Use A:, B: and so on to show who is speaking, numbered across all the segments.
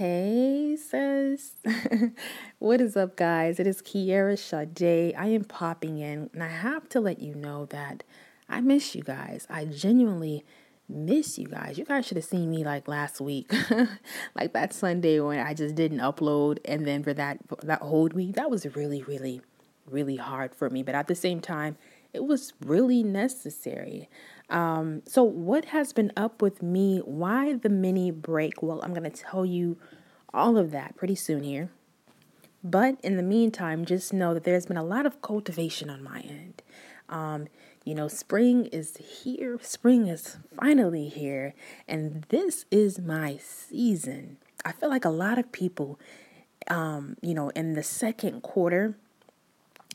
A: Hey, sis. what is up, guys? It is Kiera Sade. I am popping in, and I have to let you know that I miss you guys. I genuinely miss you guys. You guys should have seen me like last week, like that Sunday when I just didn't upload, and then for that that whole week, that was really, really, really hard for me. But at the same time, it was really necessary. Um, so, what has been up with me? Why the mini break? Well, I'm going to tell you all of that pretty soon here. But in the meantime, just know that there's been a lot of cultivation on my end. Um, you know, spring is here, spring is finally here, and this is my season. I feel like a lot of people, um, you know, in the second quarter,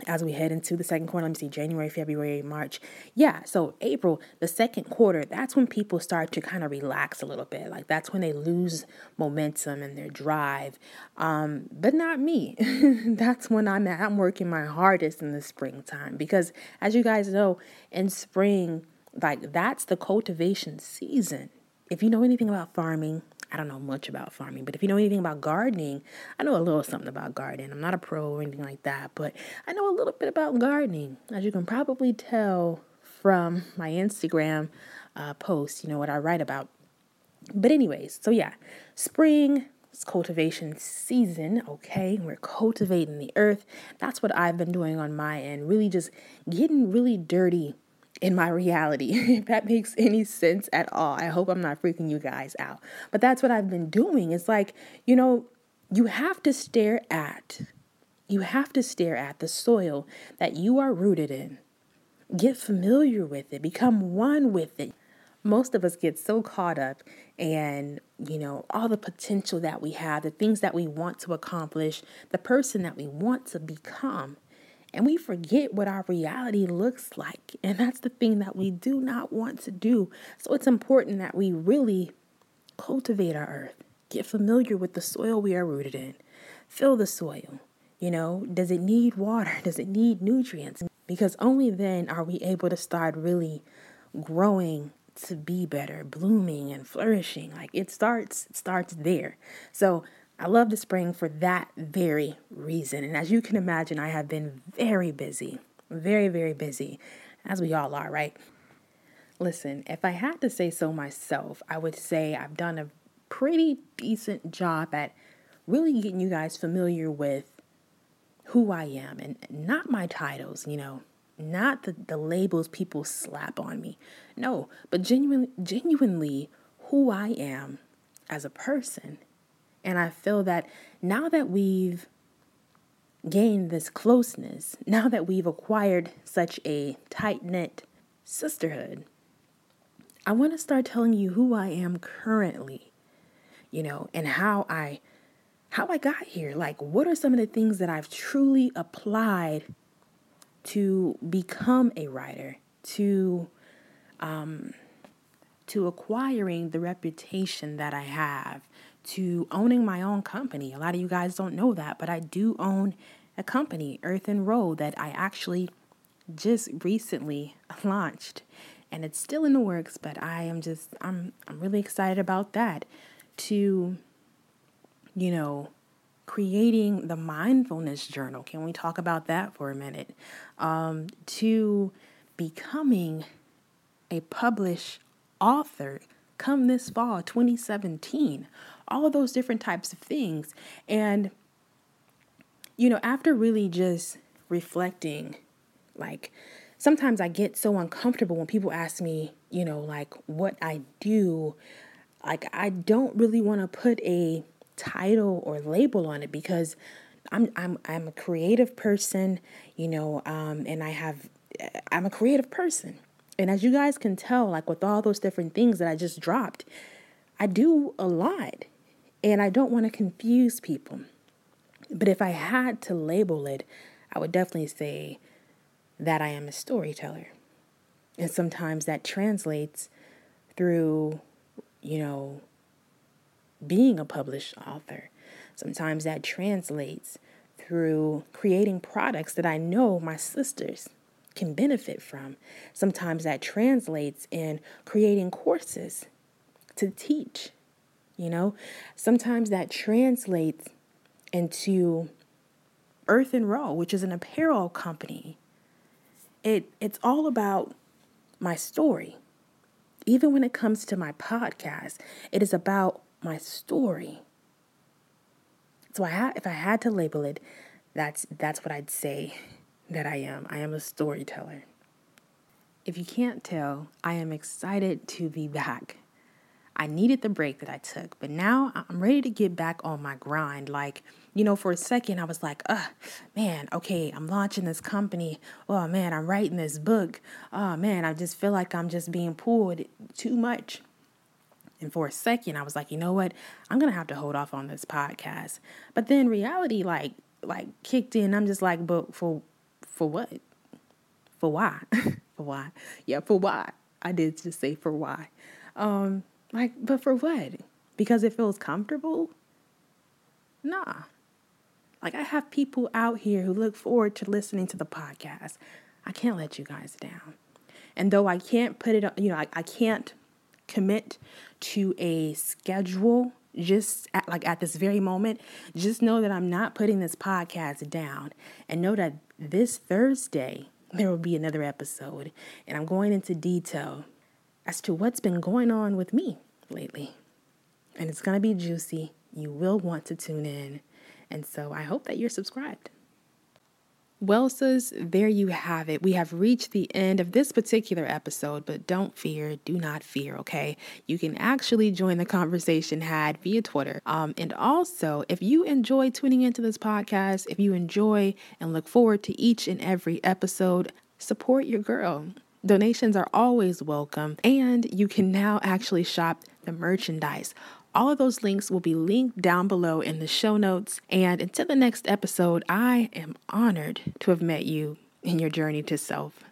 A: as we head into the second quarter, let me see, January, February, March. Yeah, so April, the second quarter, that's when people start to kind of relax a little bit. Like that's when they lose momentum and their drive. Um, but not me. that's when I'm at. I'm working my hardest in the springtime because, as you guys know, in spring, like that's the cultivation season. If you know anything about farming, I don't know much about farming, but if you know anything about gardening, I know a little something about gardening. I'm not a pro or anything like that, but I know a little bit about gardening. As you can probably tell from my Instagram uh, post, you know what I write about. But, anyways, so yeah, spring, it's cultivation season, okay? We're cultivating the earth. That's what I've been doing on my end, really just getting really dirty in my reality, if that makes any sense at all. I hope I'm not freaking you guys out. But that's what I've been doing. It's like, you know, you have to stare at, you have to stare at the soil that you are rooted in. Get familiar with it, become one with it. Most of us get so caught up and, you know, all the potential that we have, the things that we want to accomplish, the person that we want to become and we forget what our reality looks like. And that's the thing that we do not want to do. So it's important that we really cultivate our earth, get familiar with the soil we are rooted in, fill the soil. You know, does it need water? Does it need nutrients? Because only then are we able to start really growing to be better, blooming and flourishing. Like it starts, it starts there. So I love the spring for that very reason. And as you can imagine, I have been very busy, very, very busy, as we all are, right? Listen, if I had to say so myself, I would say I've done a pretty decent job at really getting you guys familiar with who I am and not my titles, you know, not the, the labels people slap on me. No, but genuinely, genuinely who I am as a person and I feel that now that we've gained this closeness, now that we've acquired such a tight knit sisterhood, I want to start telling you who I am currently, you know, and how I how I got here. Like what are some of the things that I've truly applied to become a writer, to um to acquiring the reputation that I have, to owning my own company. A lot of you guys don't know that, but I do own a company, Earth and Road, that I actually just recently launched. And it's still in the works, but I am just I'm I'm really excited about that to you know creating the mindfulness journal. Can we talk about that for a minute? Um, to becoming a published author come this fall 2017 all of those different types of things. And, you know, after really just reflecting, like, sometimes I get so uncomfortable when people ask me, you know, like what I do. Like, I don't really want to put a title or label on it because I'm I'm I'm a creative person, you know, um, and I have I'm a creative person. And as you guys can tell, like with all those different things that I just dropped, I do a lot. And I don't want to confuse people. But if I had to label it, I would definitely say that I am a storyteller. And sometimes that translates through, you know, being a published author. Sometimes that translates through creating products that I know my sisters can benefit from. Sometimes that translates in creating courses to teach You know, sometimes that translates into Earth and Row, which is an apparel company. It it's all about my story. Even when it comes to my podcast, it is about my story. So I ha- if I had to label it, that's that's what I'd say that I am. I am a storyteller. If you can't tell, I am excited to be back. I needed the break that I took, but now I'm ready to get back on my grind. Like, you know, for a second, I was like, uh, man, okay, I'm launching this company. Oh, man, I'm writing this book. Oh, man, I just feel like I'm just being pulled too much. And for a second, I was like, you know what? I'm gonna have to hold off on this podcast. But then reality, like, like kicked in. I'm just like, but for, for what? For why? for why? Yeah, for why? I did just say for why. Um, like, but for what? Because it feels comfortable? Nah. Like, I have people out here who look forward to listening to the podcast. I can't let you guys down. And though I can't put it, you know, I, I can't commit to a schedule just at, like at this very moment, just know that I'm not putting this podcast down and know that this Thursday there will be another episode and I'm going into detail as to what's been going on with me lately. And it's going to be juicy. You will want to tune in. And so I hope that you're subscribed. Well, sis, there you have it. We have reached the end of this particular episode, but don't fear, do not fear, okay? You can actually join the conversation had via Twitter. Um, and also, if you enjoy tuning into this podcast, if you enjoy and look forward to each and every episode, support your girl. Donations are always welcome, and you can now actually shop the merchandise. All of those links will be linked down below in the show notes. And until the next episode, I am honored to have met you in your journey to self.